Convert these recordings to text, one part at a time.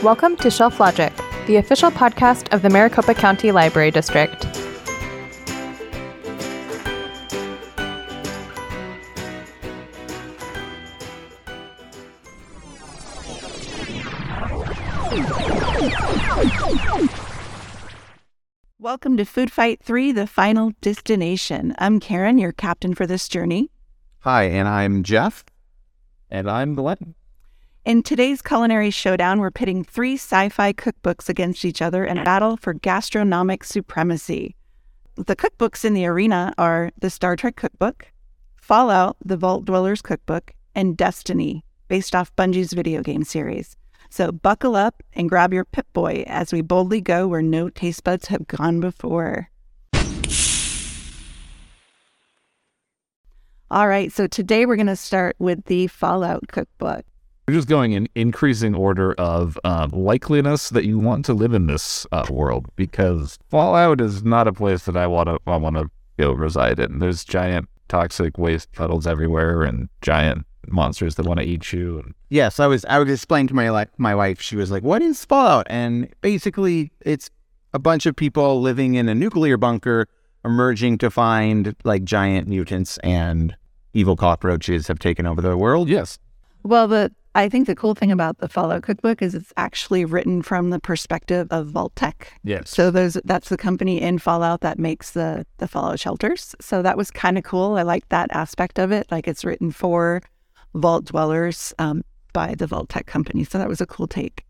Welcome to Shelf Logic, the official podcast of the Maricopa County Library District. Welcome to Food Fight 3, the final destination. I'm Karen, your captain for this journey. Hi, and I'm Jeff. And I'm Glen. In today's culinary showdown, we're pitting three sci fi cookbooks against each other in a battle for gastronomic supremacy. The cookbooks in the arena are the Star Trek Cookbook, Fallout, the Vault Dwellers Cookbook, and Destiny, based off Bungie's video game series. So buckle up and grab your Pip Boy as we boldly go where no taste buds have gone before. All right, so today we're going to start with the Fallout Cookbook. We're just going in increasing order of um, likeliness that you want to live in this uh, world because Fallout is not a place that I want to I want to go reside in. There's giant toxic waste puddles everywhere and giant monsters that want to eat you. And Yes, I was I was explaining to my li- my wife. She was like, "What is Fallout?" And basically, it's a bunch of people living in a nuclear bunker, emerging to find like giant mutants and evil cockroaches have taken over the world. yes, Well, the I think the cool thing about the Fallout Cookbook is it's actually written from the perspective of Vault-Tec. yes. So those that's the company in Fallout that makes the the Fallout shelters. So that was kind of cool. I like that aspect of it. Like it's written for Vault dwellers um, by the Vault-Tec company. So that was a cool take.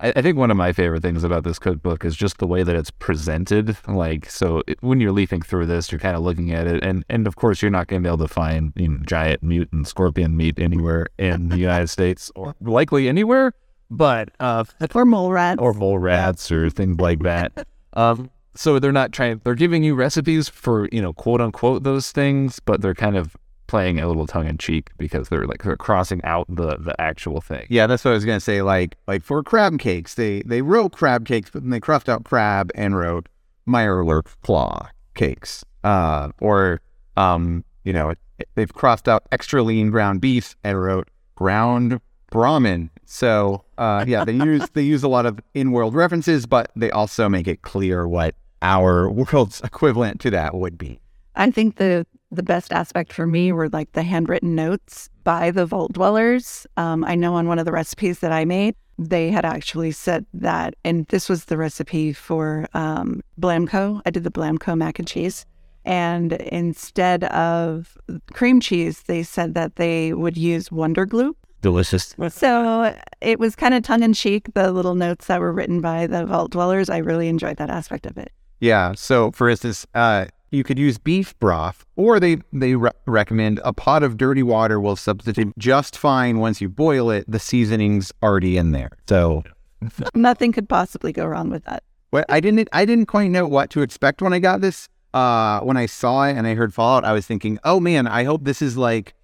I, I think one of my favorite things about this cookbook is just the way that it's presented. Like, so it, when you're leafing through this, you're kind of looking at it, and and of course, you're not going to be able to find you know, giant mutant scorpion meat anywhere in the United States, or likely anywhere. But uh, Or mole rats. or mole rats or things like that. Um, so they're not trying. They're giving you recipes for you know quote unquote those things, but they're kind of playing a little tongue in cheek because they're like they're crossing out the the actual thing. Yeah, that's what I was gonna say. Like, like for crab cakes, they they wrote crab cakes, but then they crossed out crab and wrote Mirelurk claw cakes. Uh, or um, you know, they've crossed out extra lean ground beef and wrote ground Brahmin. So, uh, yeah, they use they use a lot of in-world references, but they also make it clear what our world's equivalent to that would be. I think the the best aspect for me were like the handwritten notes by the Vault dwellers. Um, I know on one of the recipes that I made, they had actually said that, and this was the recipe for um, Blamco. I did the Blamco mac and cheese. And instead of cream cheese, they said that they would use Wonder Glue. Delicious. So it was kind of tongue in cheek, the little notes that were written by the Vault dwellers. I really enjoyed that aspect of it. Yeah. So, for instance, uh, you could use beef broth, or they they re- recommend a pot of dirty water will substitute just fine once you boil it. The seasoning's already in there. So, Nothing could possibly go wrong with that. what I didn't I didn't quite know what to expect when I got this. Uh, when I saw it and I heard Fallout, I was thinking, oh man, I hope this is like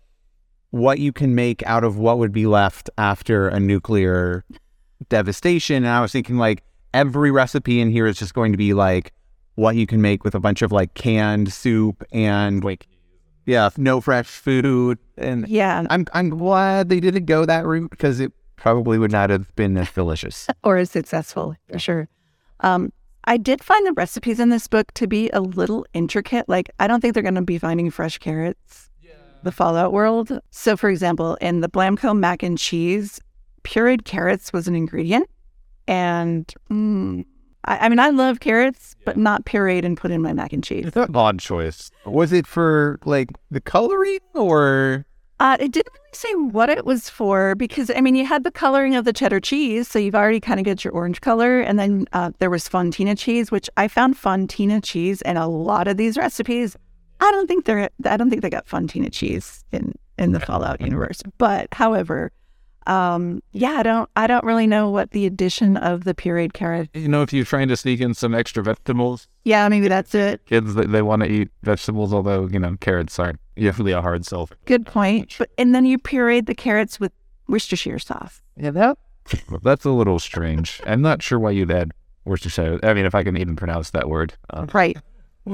what you can make out of what would be left after a nuclear devastation. And I was thinking like every recipe in here is just going to be like what you can make with a bunch of like canned soup and like yeah, no fresh food. And Yeah. I'm I'm glad they didn't go that route because it probably would not have been as delicious. or as successful for sure. Um, I did find the recipes in this book to be a little intricate. Like, I don't think they're going to be finding fresh carrots, the Fallout world. So, for example, in the Blamco mac and cheese, pureed carrots was an ingredient. And mm, I, I mean, I love carrots, but not pureed and put in my mac and cheese. Odd choice. Was it for like the coloring or Uh, it didn't really say what it was for because I mean you had the coloring of the cheddar cheese, so you've already kind of got your orange color, and then uh, there was fontina cheese, which I found fontina cheese in a lot of these recipes. I don't think they're I don't think they got fontina cheese in in the Fallout universe, but however, um, yeah, I don't I don't really know what the addition of the pureed carrot. You know, if you're trying to sneak in some extra vegetables, Yeah, maybe that's it. kids they, they want to eat vegetables, although you know carrots aren't usually a hard sell. Good point. But and then you pureed the carrots with Worcestershire sauce. Yeah, that that's a little strange. I'm not sure why you'd add Worcestershire. I mean, if I can even pronounce that word. Uh, Right.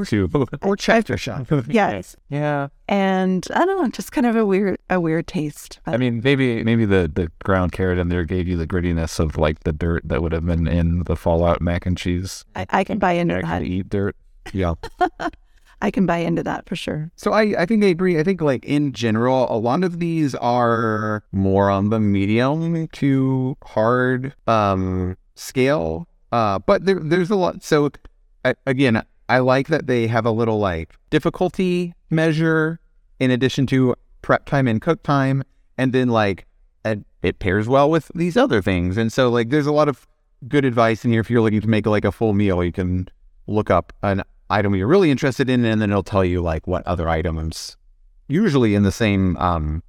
Two. or chapter shot. Yes. Yeah. And I don't know, just kind of a weird a weird taste. I mean, maybe maybe the, the ground carrot in there gave you the grittiness of like the dirt that would have been in the Fallout mac and cheese. I, I can buy into that. Actually eat dirt. Yeah. I can buy into that for sure. So I, I think I agree. I think like in general, a lot of these are more on the medium to hard um scale. Uh, but there, there's a lot. So I, again, I like that they have a little like difficulty measure in addition to prep time and cook time, and then like it, it pairs well with these other things. And so like there's a lot of good advice in here if you're looking to make like a full meal. You can look up an item you're really interested in, and then it'll tell you like what other items, usually in the same um,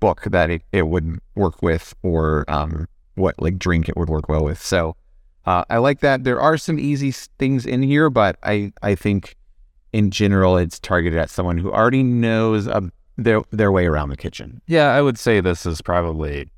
book that it, it would work with, or um, what like drink it would work well with. So uh, I like that. There are some easy things in here, but I I think in general it's targeted at someone who already knows um, their their way around the kitchen. Yeah, I would say this is probably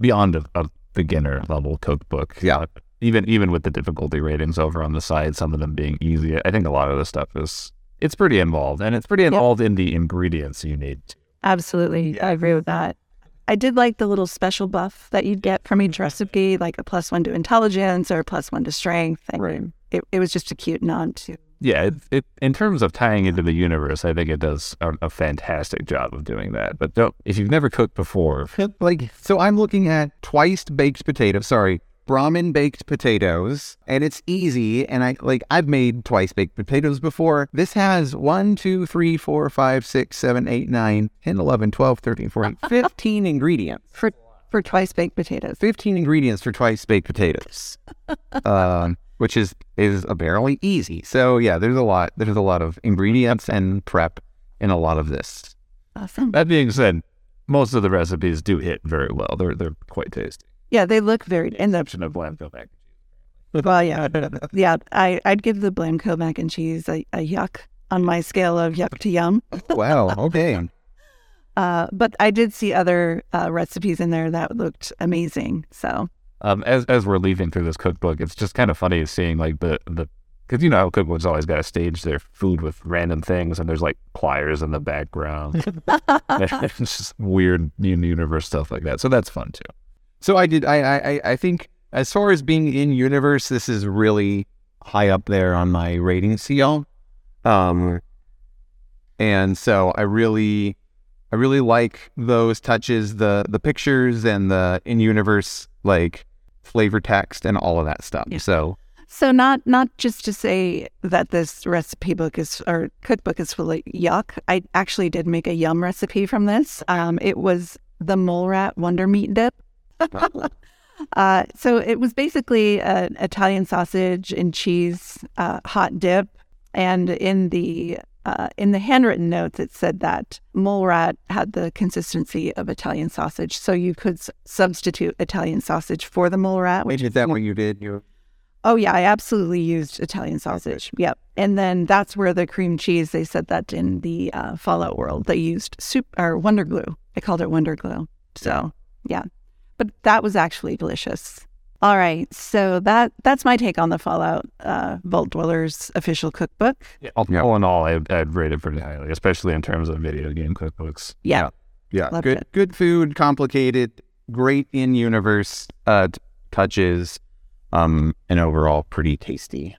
beyond a, a beginner level cookbook. Yeah. Even even with the difficulty ratings over on the side, some of them being easy. I think a lot of the stuff is it's pretty involved, and it's pretty involved in the ingredients you need. Absolutely. I agree with that. I did like the little special buff that you'd get from each mm-hmm. recipe, like a plus one to intelligence or a plus one to strength. And Right. It, it was just a cute nod to. Yeah, it, it in terms of tying into the universe, I think it does a, a fantastic job of doing that. But don't if you've never cooked before, like so i'm looking at twice baked potatoes sorry brahmin baked potatoes and it's easy and i like i've made twice baked potatoes before this has 1 2 3 4 5 6 7 8 9 10 11 12 13 14 15 ingredients For for twice baked potatoes. 15 ingredients for twice baked potatoes um, which is is apparently easy so yeah there's a lot there's a lot of ingredients and prep in a lot of this Awesome. that being said, most of the recipes do hit very well. They're they're quite tasty. Yeah, they look very and the Exception of Blamco mac. And cheese. Well, yeah, yeah. I I'd give the Blamco mac and cheese a, a yuck on my scale of yuck to yum. wow okay Uh, but I did see other uh, recipes in there that looked amazing. So Um, as as we're leafing through this cookbook, it's just kind of funny seeing like the the because you know how cookbooks always got to stage their food with random things, and there's like pliers in the background. it's just weird new universe stuff like that. So that's fun too. So I did. I, I I- think as far as being in universe, this is really high up there on my rating scale. Um, and so I really, I really like those touches, the the pictures and the in universe like flavor text and all of that stuff. Yeah. So So not not just to say that this recipe book is or cookbook is full of yuck. I actually did make a yum recipe from this. Um, it was the mole rat wonder meat dip. uh, so it was basically an Italian sausage and cheese uh, hot dip, and in the uh, in the handwritten notes it said that mole rat had the consistency of Italian sausage, so you could s- substitute Italian sausage for the mole rat, which is that what you did? You Oh yeah, I absolutely used Italian sausage. Yep, and then that's where the cream cheese. They said that in the uh, Fallout world, they used soup or Wonder Glue. I called it Wonder Glue. So yeah, but that was actually delicious. All right, so that that's my take on the Fallout uh, Vault Dwellers official cookbook. All, Yeah. all in all, I, I'd rate it pretty highly, especially in terms of video game cookbooks. Yeah, yeah, Loved good it. good food, complicated, great in universe uh, touches, um, and overall pretty tasty.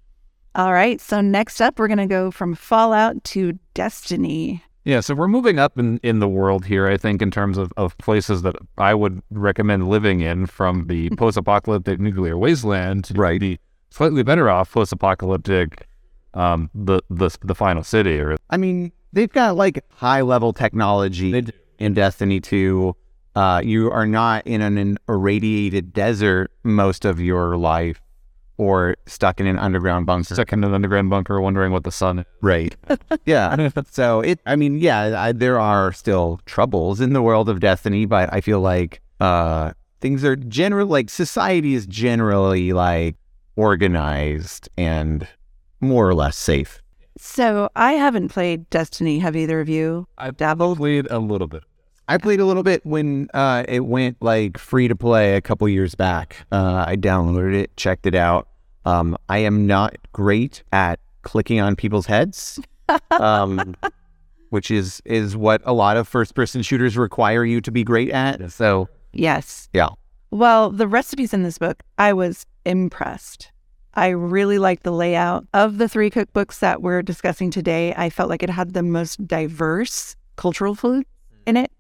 All right, so next up, we're gonna go from Fallout to Destiny. Yeah, so we're moving up in, in the world here, I think, in terms of, of places that I would recommend living in from the post apocalyptic nuclear wasteland to Right. the slightly better off post apocalyptic um the, the the final city or I mean, they've got like high level technology in Destiny 2. Uh, you are not in an irradiated desert most of your life or stuck in an underground bunker. stuck in an underground bunker wondering what the sun is. Right. yeah. So it, I mean, yeah, I, there are still troubles in the world of Destiny, but I feel like uh, things are generally like society is generally like organized and more or less safe. So I haven't played Destiny. Have either of you? I've dabbled. played a little bit. I played a little bit when uh, it went like free to play a couple years back. Uh, I downloaded it, checked it out. Um, I am not great at clicking on people's heads, um, which is is what a lot of first person shooters require you to be great at. So Yes. yeah, Well, the recipes in this book, I was impressed. I really liked the layout of the three cookbooks that we're discussing today. I felt like it had the most diverse cultural food in it.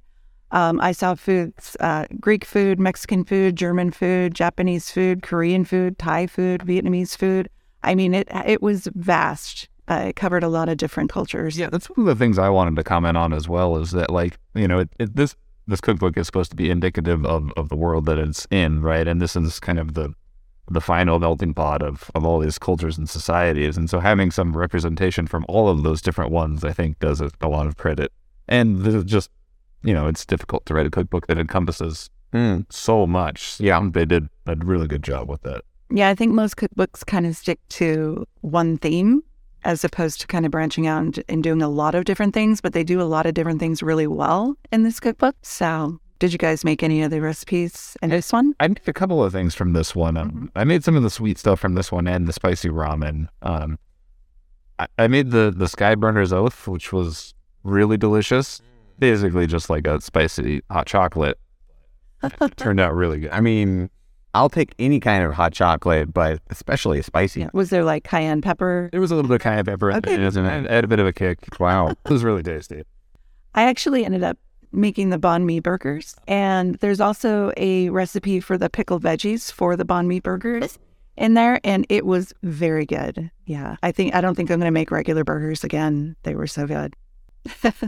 Um, I saw foods uh, Greek food, Mexican food, German food, Japanese food, Korean food, Thai food, Vietnamese food. I mean, it it was vast. Uh, it covered a lot of different cultures. Yeah, that's one of the things I wanted to comment on as well. Is that like you know it, it, this this cookbook is supposed to be indicative of, of the world that it's in, right? And this is kind of the the final melting pot of, of all these cultures and societies. And so having some representation from all of those different ones, I think, does it a lot of credit. And this is just you know it's difficult to write a cookbook that encompasses Mm. so much. Yeah, they did a really good job with that. Yeah, I think most cookbooks kind of stick to one theme as opposed to kind of branching out and, and doing a lot of different things, but they do a lot of different things really well in this cookbook. So, did you guys make any of the recipes in this one? I made a couple of things from this one. Um, I made some of the sweet stuff from this one and the spicy ramen. Um, I, I made the the Skyburner's Oath, which was really delicious. Basically, just like a spicy hot chocolate. Turned out really good. I mean, I'll take any kind of hot chocolate, but especially spicy. Yeah. Was there like cayenne pepper? There was a little bit of cayenne pepper in Okay. it, and it had a bit of a kick. Wow. It was really tasty. I actually ended up making the banh mi burgers, and there's also a recipe for the pickled veggies for the banh mi burgers in there, and it was very good. Yeah, I think I don't think I'm going to make regular burgers again. They were so good.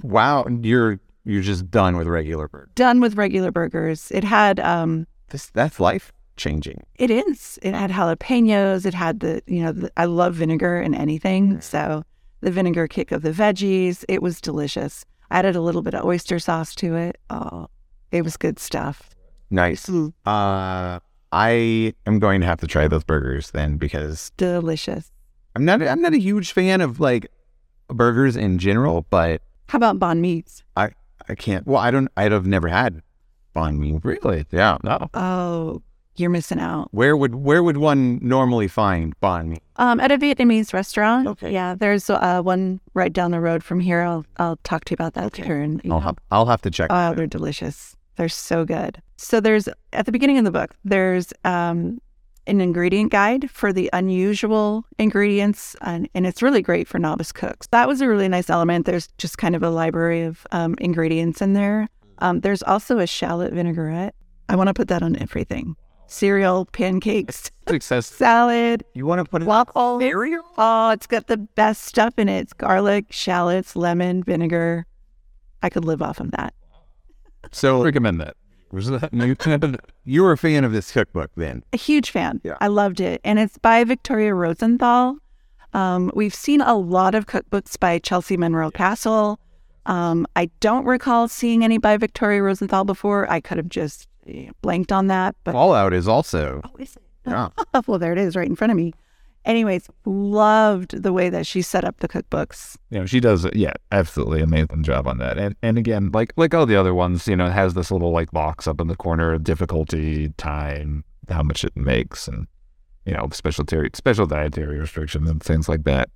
Wow, you're you're just done with regular bird. Done with regular burgers. It had um, This that's life changing. it is. It had jalapenos. It had the you know the, I love vinegar in anything, so the vinegar kick of the veggies. It was delicious. I added a little bit of oyster sauce to it. Oh, it was good stuff. Nice. Uh, I am going to have to try those burgers then because Delicious. I'm not I'm not a huge fan of like burgers in general, but How about banh mi's? I I can't. Well, I don't. I'd have never had banh mi. Really? Yeah. No. Oh, you're missing out. Where would where would one normally find banh mi? Um, at a Vietnamese restaurant. Okay. Yeah, there's uh, one right down the road from here. I'll I'll talk to you about that Okay. later. And, I'll know. have I'll have to check. Oh, they're delicious. They're so good. So there's at the beginning of the book, there's um, an ingredient guide for the unusual ingredients, and, and it's really great for novice cooks. That was a really nice element. There's just kind of a library of um, ingredients in there. Um, there's also a shallot vinaigrette. I want to put that on everything: cereal, pancakes, Success. salad, you want to put it waffle. cereal? Oh, it's got the best stuff in it. It's garlic, shallots, lemon, vinegar. I could live off of that. So recommend that. Was that you were a fan of this cookbook then? a huge fan. Yeah. I loved it. And it's by Victoria Rosenthal. Um, we've seen a lot of cookbooks by Chelsea Monroe-Cassel. Um, I don't recall seeing any by Victoria Rosenthal before. I could have just eh, blanked on that. But Fallout is also oh, is it? yeah. well, there it is right in front of me. Anyways, loved the way that she set up the cookbooks. you know, she does. Yeah, absolutely amazing job on that. And and again, like like all the other ones, you know, it has this little like box up in the corner of difficulty, time, how much it makes, and you know, special dietary, special dietary restrictions and things like that.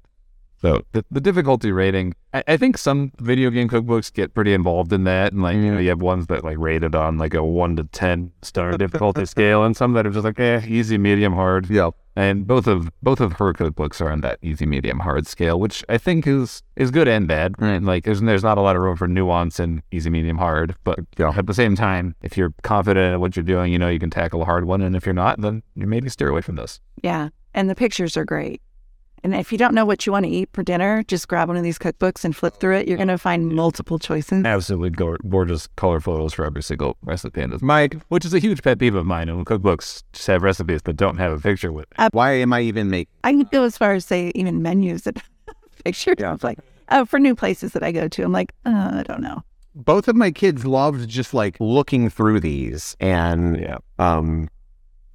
So the, the difficulty rating, I, I think some video game cookbooks get pretty involved in that, and like you know, you have ones that like rated on like a one to ten star difficulty scale, and some that are just like eh, easy, medium, hard. Yeah. And both of both of her cookbooks are on that easy, medium, hard scale, which I think is is good and bad. Mm. Right? Like there's there's not a lot of room for nuance in easy, medium, hard. But Yeah. at the same time, if you're confident in what you're doing, you know you can tackle a hard one. And if you're not, then you maybe steer away from this. Yeah. And the pictures are great. And if you don't know what you want to eat for dinner, just grab one of these cookbooks and flip through it. You're going to find multiple choices. Absolutely gor- gorgeous color photos for every single recipe in this, Mike, which is a huge pet peeve of mine. And cookbooks just have recipes that don't have a picture with it. why am I even making? I can go as far as say even menus that pictures. Yeah. It's like, oh, for new places that I go to, I'm like, uh, I don't know. Both of my kids loved just like looking through these, and Yeah. um,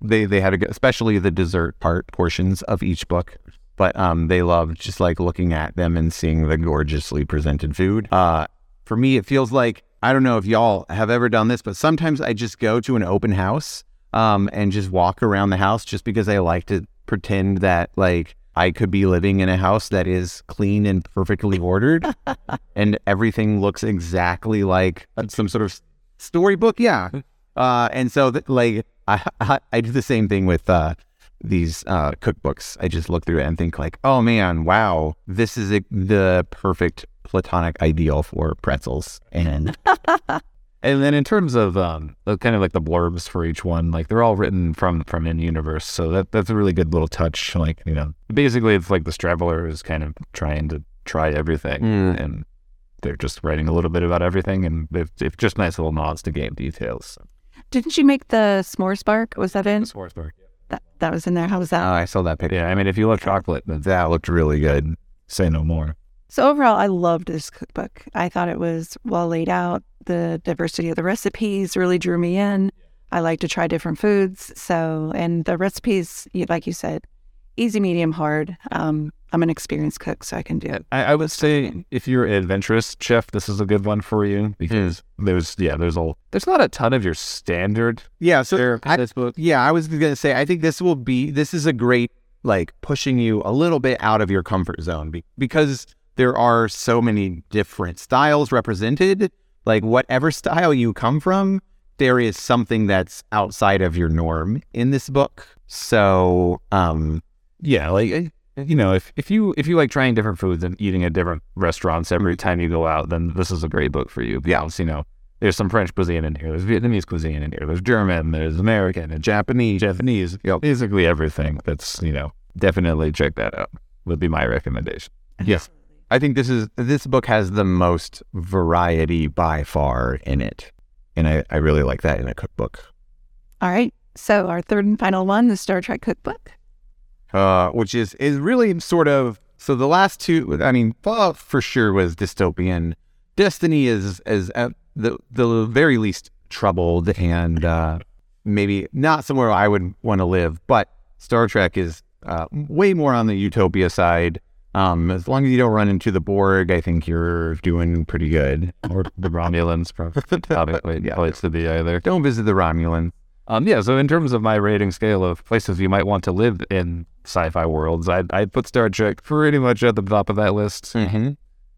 they they had a, g- especially the dessert part portions of each book. But um, they loved just like looking at them and seeing the gorgeously presented food. Uh, for me, it feels like I don't know if y'all have ever done this, but sometimes I just go to an open house um, and just walk around the house just because I like to pretend that like I could be living in a house that is clean and perfectly ordered, and everything looks exactly like some sort of storybook. Yeah, uh, and so th- like I, I I do the same thing with uh, these uh, cookbooks. I just look through it and think like, oh man, wow, this is a, the perfect platonic ideal for pretzels. And And then in terms of um, kind of like the blurbs for each one, like they're all written from from in universe, so that that's a really good little touch. Like you know, basically it's like the traveler is kind of trying to try everything, Mm. and they're just writing a little bit about everything, and they've, they've just nice little nods to game details. Didn't you make the s'mores bark? Was that in? That, that was in there. How was that? oh? I saw that picture. Yeah, I mean, if you love chocolate, That looked really good. say no more. So overall, I loved this cookbook. I thought it was well laid out. The diversity of the recipes really drew me in. I like to try different foods. So, and the recipes, like you said, easy, medium, hard. Um, I'm an experienced cook, so I can do it. I, I would say if you're an adventurous chef, this is a good one for you because there's yeah, there's a there's not a ton of your standard Yeah. So fare I, in this book. Yeah, I was gonna say I think this will be this is a great like pushing you a little bit out of your comfort zone be, because there are so many different styles represented. Like whatever style you come from, there is something that's outside of your norm in this book. So, um, Yeah, like you know, if if you if you like trying different foods and eating at different restaurants every mm-hmm. time you go out, then this is a great book for you. Because, you know, there's some French cuisine in here, there's Vietnamese cuisine in here, there's German, there's American and Japanese, Japanese, you know, basically everything. That's you know, definitely check that out. Would be my recommendation. yes, I think this is this book has the most variety by far in it, and I I really like that in a cookbook. All right. So our third and final one, the Star Trek cookbook. Uh, which is is really sort of so the last two. I mean, Fallout for sure was dystopian. Destiny is is at the the very least troubled and uh, maybe not somewhere I would want to live. But Star Trek is uh, way more on the utopia side. Um, as long as you don't run into the Borg, I think you're doing pretty good. Or the Romulans, probably. Yeah. place to be either. Don't visit the Romulans. Um, yeah. So in terms of my rating scale of places you might want to live in sci-fi worlds, I'd I'd put Star Trek pretty much at the top of that list. Mm-hmm.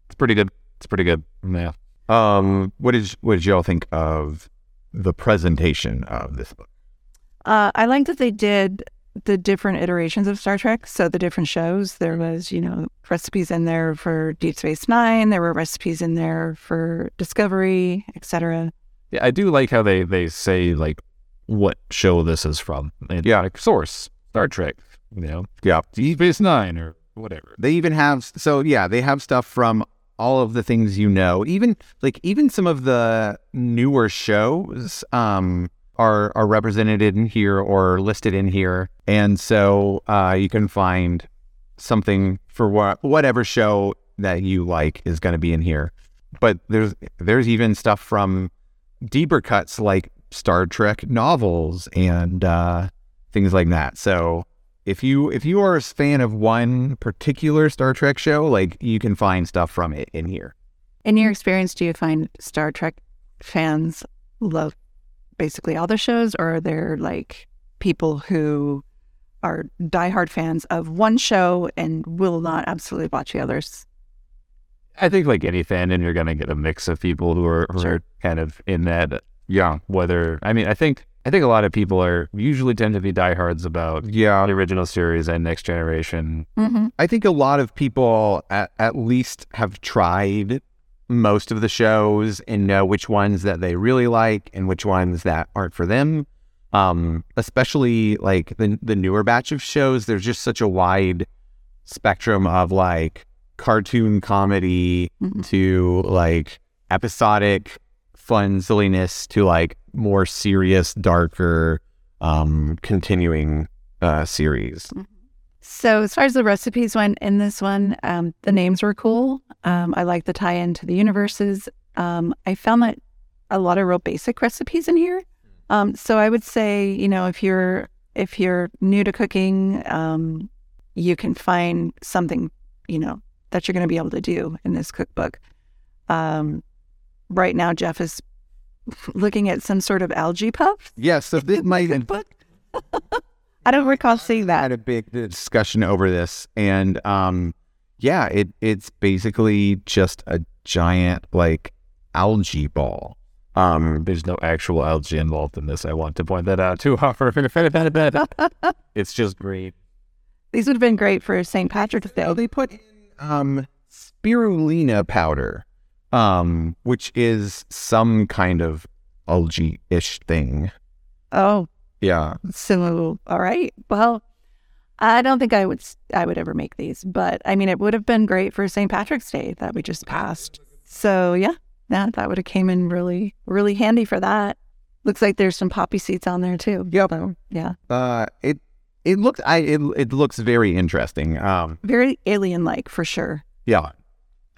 It's pretty good. It's pretty good. Yeah. Um, what did what did y'all think of the presentation of this book? Uh, I like that they did the different iterations of Star Trek. So the different shows, there was, you know, recipes in there for Deep Space Nine. There were recipes in there for Discovery, etc. Yeah, I do like how they they say like what show this is from. And, Yeah. like source Star Trek. You know, Yeah, Deep Space Nine or whatever. They even have so yeah, they have stuff from all of the things you know. Even like even some of the newer shows um are are represented in here or listed in here. And so uh you can find something for what whatever show that you like is going to be in here. But there's there's even stuff from deeper cuts like Star Trek novels and uh things like that. So if you if you are a fan of one particular Star Trek show, like you can find stuff from it in here. In your experience, do you find Star Trek fans love basically all the shows, or are there like people who are diehard fans of one show and will not absolutely watch the others? I think like any fandom, you're gonna get a mix of people who are, who Sure. are kind of in that. Yeah. Whether I mean, I think I think a lot of people are usually tend to be diehards about Yeah, the original series and Next Generation. Mm-hmm. I think a lot of people at, at least have tried most of the shows and know which ones that they really like and which ones that aren't for them. Um, especially like the the newer batch of shows, there's just such a wide spectrum of like cartoon comedy Mhm. to like episodic fun silliness to like more serious, darker, um, continuing uh series. So, as far as the recipes went in this one, um, the names were cool. Um, I like the tie in to the universes. Um, I found that a lot of real basic recipes in here. Um, so, I would say, you know, if you're if you're new to cooking, um, you can find something, you know, that you're going to be able to do in this cookbook. Um, right now, Jeff is looking at some sort of algae puff. Yes, so this might cookbook. I don't recall seeing that. had a big discussion over this, and um, yeah, it it's basically just a giant like algae ball. Um, There's no actual algae involved in this. I want to point that out too. it's just green. These would have been great for St. Patrick's Day. oh, they put in um spirulina powder, um, which is some kind of algae-ish thing. Oh, Yeah, so all right. Well, I don't think I would I would ever make these, but I mean, it would have been great for St. Patrick's Day that we just passed. So yeah, that that would have came in really really handy for that. Looks like there's some poppy seeds on there too. Yep. So, yeah, uh, it it looks I it, it looks very interesting. Um, very alien like for sure. Yeah.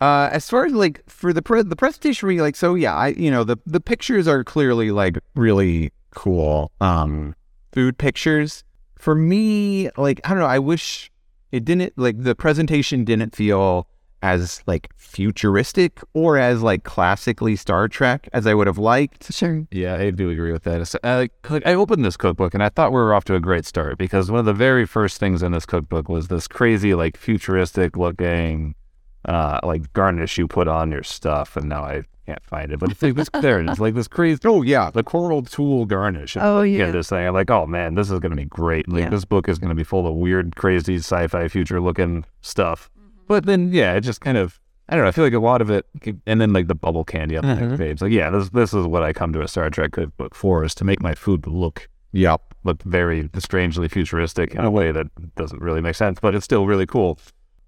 Uh, as far as like for the pre- the presentation, we like so yeah, I you know the the pictures are clearly like really cool. Um, food pictures for me, like I don't know, I wish it didn't like the presentation didn't feel as like futuristic or as like classically Star Trek as I would have liked. Sure. Yeah, I do agree with that. It's, uh, like, I opened this cookbook and I thought we were off to a great start because one of the very first things in this cookbook was this crazy, like futuristic looking, uh, like garnish you put on your stuff, and now I can't find it. But it's like this, there it is, like this crazy, Oh yeah, the coral tool garnish. Oh yeah, yeah. this thing. I'm like, oh man, this is gonna be great. Like Yeah. this book is gonna be full of weird, crazy sci-fi future looking stuff. But then, yeah, it just kind of. I don't know. I feel like a lot of it, and then like the bubble candy on the Mhm. next page. Like, yeah, this this is what I come to a Star Trek cookbook for, is to make my food look yep. look very strangely futuristic in a way that doesn't really make sense, but it's still really cool.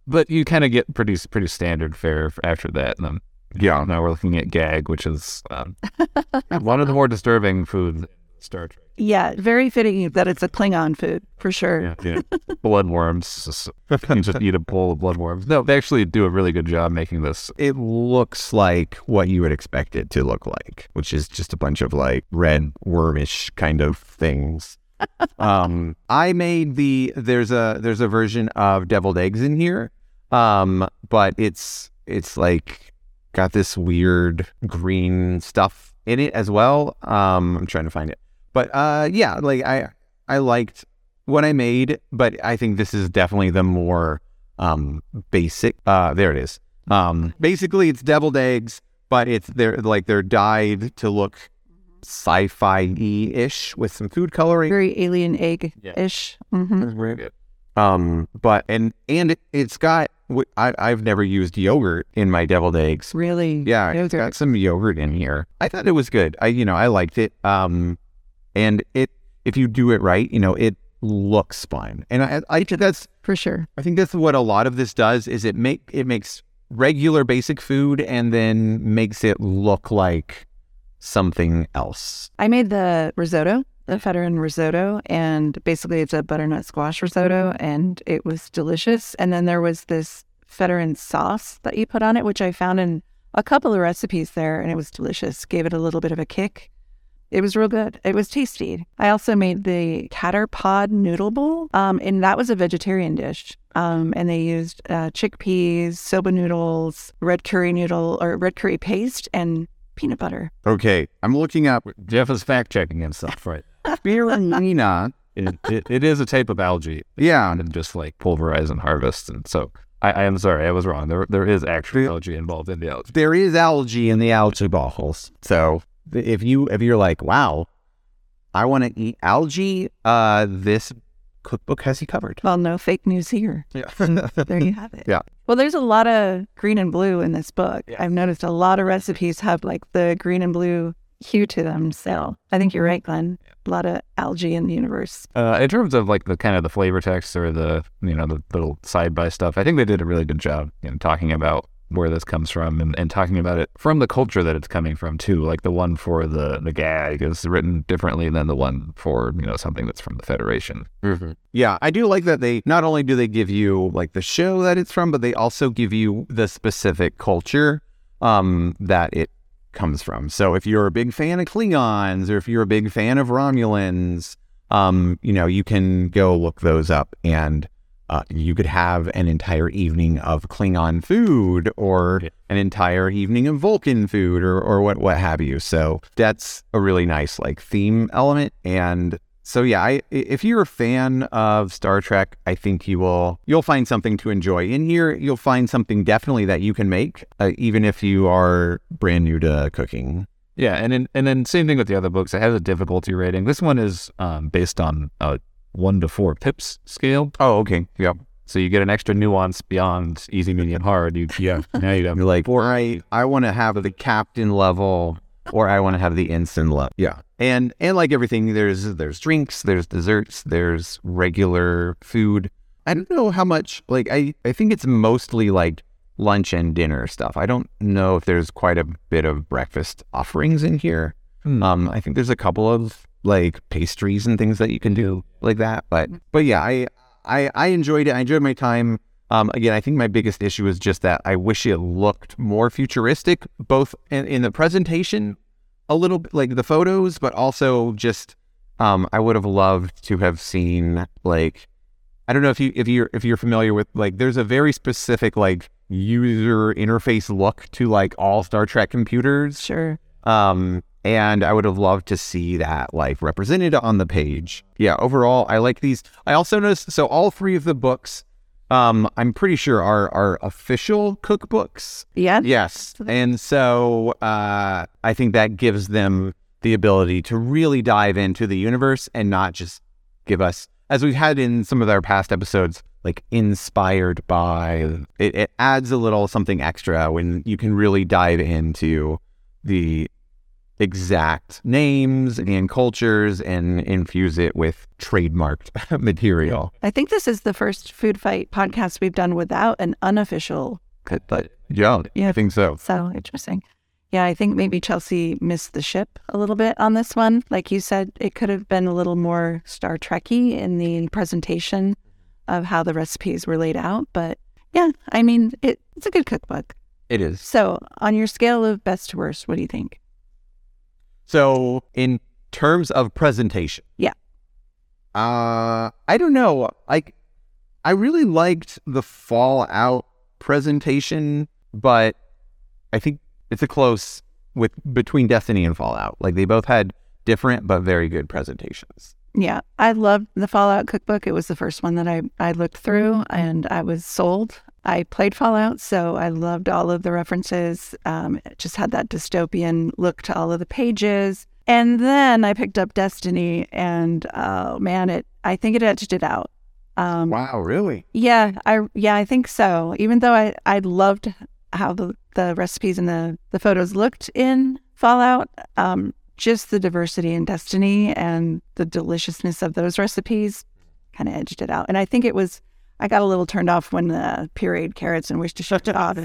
But you kind of get pretty pretty standard fare after that. And then Yeah. now we're looking at gagh, which is um, one of the more disturbing foods Star Trek. Yeah, very fitting that it's a Klingon food for sure. Yeah, yeah. bloodworms. You just eat a bowl of bloodworms. No, they actually do a really good job making this. It looks like what you would expect it to look like, which is just a bunch of like red wormish kind of things. Um, I made the there's a there's a version of deviled eggs in here, um, but it's it's like got this weird green stuff in it as well. Um, I'm trying to find it, but uh, yeah, like I I liked what I made, but I think this is definitely the more um basic. Uh, there it is. Um, basically it's deviled eggs, but it's they're like they're dyed to look sci-fi ish with some food coloring. Very alien egg ish. hmm Um, but and and it, it's got wh- I I've never used yogurt in my deviled eggs. Really. Yeah, it's got some yogurt in here. I thought it was good. I you know I liked it. Um, and it if you do it right, you know it looks fine. And I I think that's for sure. I think that's what a lot of this does is it make it makes regular basic food and then makes it look like something else. I made the risotto, the fettuccine risotto, and basically it's a butternut squash risotto, and it was delicious. And then there was this fettuccine sauce that you put on it, which I found in a couple of recipes there, and it was delicious. Gave it a little bit of a kick. It was real good. It was tasty. I also made the katterpod noodle bowl, um, and that was a vegetarian dish. Um, and they used uh, chickpeas, soba noodles, red curry noodle or red curry paste, and peanut butter. Okay, I'm looking up Jeff is fact checking and stuff, right? spirulina. It, it, it is a type of algae Yeah, and just like pulverize and harvest. And so I, I am sorry, I was wrong. There there is actual algae involved in the algae. there is algae in the algae balls. So if you if you're like, wow, I want to eat algae, uh, this cookbook has you covered. Well, no fake news here. Yeah. There you have it. Yeah. Well, there's a lot of green and blue in this book. Yeah. I've noticed a lot of recipes have like the green and blue hue to them. So I think you're right, Glen. A lot of algae in the universe. Uh, in terms of like the kind of the flavor text or the you know the little side by stuff, I think they did a really good job in talking about where this comes from and, and talking about it from the culture that it's coming from too. Like the one for the the gagh is written differently than the one for you know something that's from the Federation. Yeah, I do like that they not only do they give you like the show that it's from, but they also give you the specific culture um, that it comes from. So if you're a big fan of Klingons or if you're a big fan of Romulans, um, you know, you can go look those up and uh, you could have an entire evening of Klingon food or Yeah. an entire evening of Vulcan food or, or what, what have you. So that's a really nice like theme element. And so yeah, I, if you're a fan of Star Trek, I think you will you'll find something to enjoy. In here, you'll find something definitely that you can make, uh, even if you are brand new to cooking. Yeah, and then and then same thing with the other books. It has a difficulty rating. This one is um, based on a one to four pips scale. Oh, okay. Yep. So you get an extra nuance beyond easy, medium, hard. You yeah. Now you have You're like, or I I want to have the captain level, or I want to have the ensign level. Yeah. And and like everything, there's there's drinks, there's desserts, there's regular food. I don't know how much. Like I I think it's mostly like lunch and dinner stuff. I don't know if there's quite a bit of breakfast offerings in here. Hmm. Um, I think there's a couple of like pastries and things that you can do like that. But but yeah, I I I enjoyed it. I enjoyed my time. Um, again, I think my biggest issue is just that I wish it looked more futuristic, both in, in the presentation, a little bit like the photos, but also just um, I would have loved to have seen like I don't know if you if you're if you're familiar with like there's a very specific like user interface look to like all Star Trek computers. Sure. Um, and I would have loved to see that like represented on the page. Yeah, overall, I like these. I also noticed so all three of the books, um, I'm pretty sure are are official cookbooks. Yeah. Yes, and so uh, I think that gives them the ability to really dive into the universe and not just give us, as we've had in some of our past episodes, like inspired by. It, it adds a little something extra when you can really dive into the exact names and cultures and infuse it with trademarked material. I think this is the first food fight podcast we've done without an unofficial. But yeah, Yeah. I think so. So interesting. Yeah, I think maybe Chelsea missed the ship a little bit on this one. Like you said, it could have been a little more Star Trekky in the presentation of how the recipes were laid out. But yeah, I mean, it, it's a good cookbook. It is. So, on your scale of best to worst, what do you think? So, in terms of presentation, Yeah. Uh, I don't know. Like, I really liked the Fallout presentation, but I think it's a close with between Destiny and Fallout. Like, they both had different but very good presentations. Yeah, I loved the Fallout cookbook. It was the first one that I, I looked through and I was sold. I played Fallout, so I loved all of the references. Um, it just had that dystopian look to all of the pages. And then I picked up Destiny, and oh man, it I think it edged it out. Um, Wow, really? yeah, I yeah, I think so. Even though I I loved how the the recipes and the the photos looked in Fallout, um, just the diversity in Destiny and the deliciousness of those recipes kind of edged it out. And I think it was I got a little turned off when the pureed carrots and wished to shut it off.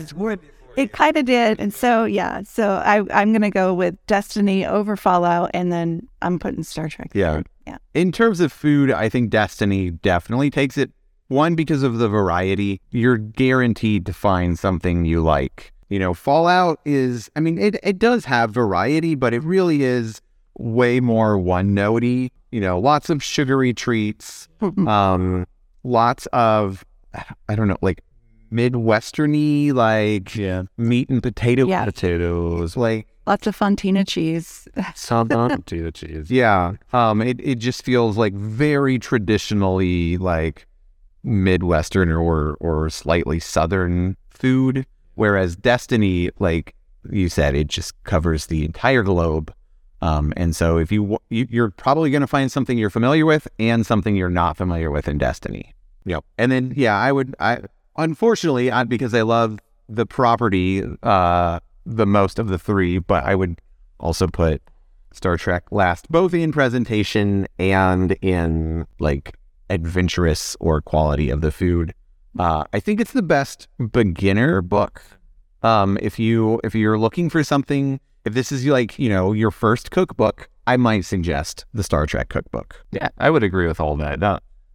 It kind of did, and so yeah, so I I'm gonna go with Destiny over Fallout, and then I'm putting Star Trek. Yeah. Yeah. In terms of food, I think Destiny definitely takes it. One, because of the variety. You're guaranteed to find something you like. You know, Fallout is, I mean, it, it does have variety, but it really is way more one notey. You know, lots of sugary treats, um, lots of, I don't know, like Midwesterny, like yeah. meat and potato Yeah. potatoes, like Lots of Fontina cheese. something. to cheese. Yeah. Um it, it just feels like very traditionally like Midwestern or or slightly southern food. Whereas Destiny, like you said, it just covers the entire globe. Um, and so if you, you you're probably going to find something you're familiar with and something you're not familiar with in Destiny. Yep. And then yeah, I would I unfortunately I, because I love the property uh the most of the three, but I would also put Star Trek last, both in presentation and in like adventurous or quality of the food. Uh, I think it's the best beginner book. Um, if you if you're looking for something, if this is like you know your first cookbook, I might suggest the Star Trek cookbook. Yeah, I would agree with all that.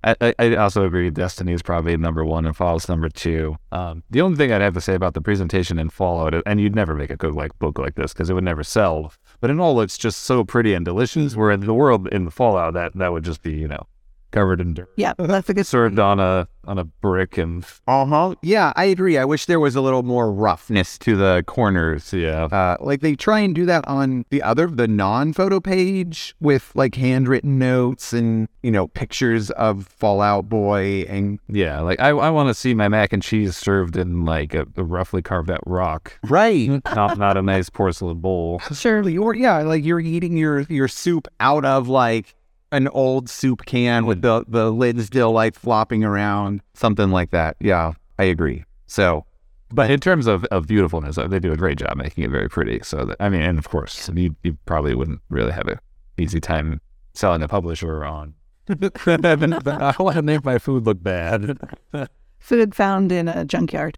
I, I- also agree Destiny is probably number one and Fallout's number two. Um, the only thing I'd have to say about the presentation in Fallout, and you'd never make a good like book like this because it would never sell. But in all, it's just so pretty and delicious. Where in the world in the Fallout, that that would just be you know covered in dirt, Yeah, that's a good served on a on a brick, and Uh huh. Yeah, I agree. I wish there was a little more roughness to the corners. yeah, Uh, like they try and do that on the other, the non-photo page with like handwritten notes and you know pictures of Fallout Boy and yeah. Like I I want to see my mac and cheese served in like a, a roughly carved out rock, right. not not a nice porcelain bowl. Surely, or yeah, like you're eating your your soup out of like an old soup can with the the lid still like flopping around, something like that. Yeah, I agree. So But in terms of, of beautifulness, uh, they do a great job making it very pretty. So that, I mean, and of course, you, you probably wouldn't really have a easy time selling a publisher on. I want to make my food look bad. food found in a junkyard,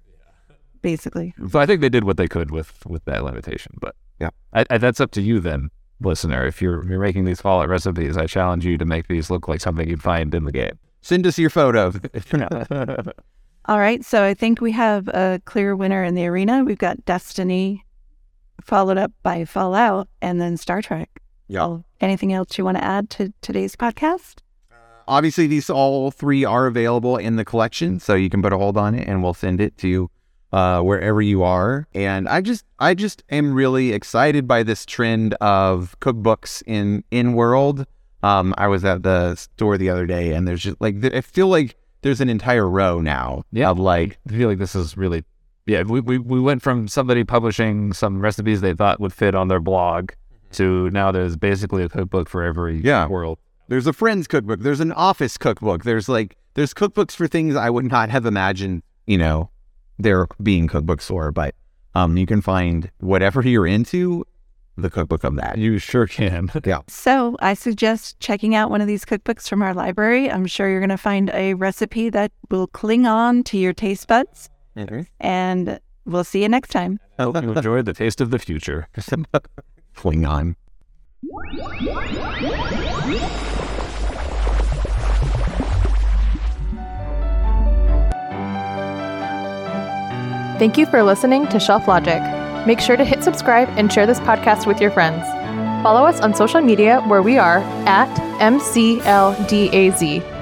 basically. So I think they did what they could with with that limitation. But Yeah. I, I, that's up to you then, listener. If you're you're making these Fallout recipes, I challenge you to make these look like something you'd find in the game. send us your photo. All right, so I think we have a clear winner in the arena. We've got Destiny, followed up by Fallout, and then Star Trek. Yeah. So anything else you want to add to today's podcast? Uh, obviously, these all three are available in the collection, so you can put a hold on it, and we'll send it to uh, wherever you are. And I just, I just am really excited by this trend of cookbooks in in world. Um, I was at the store the other day, and there's just like I feel like there's an entire row now Yeah. of like I feel like this is really, yeah. We, we we went from somebody publishing some recipes they thought would fit on their blog to now there's basically a cookbook for every Yeah. world. There's a friend's cookbook. There's an office cookbook. There's like there's cookbooks for things I would not have imagined, you know, there being cookbooks for. But um, you can find whatever you're into, the cookbook of that. You sure can. Yeah. So I suggest checking out one of these cookbooks from our library. I'm sure you're going to find a recipe that will cling on to your taste buds. And we'll see you next time. I hope you enjoyed the taste of the future. Klingon. Thank you for listening to Shelf Logic. Make sure to hit subscribe and share this podcast with your friends. Follow us on social media where we are at MCLDAZ.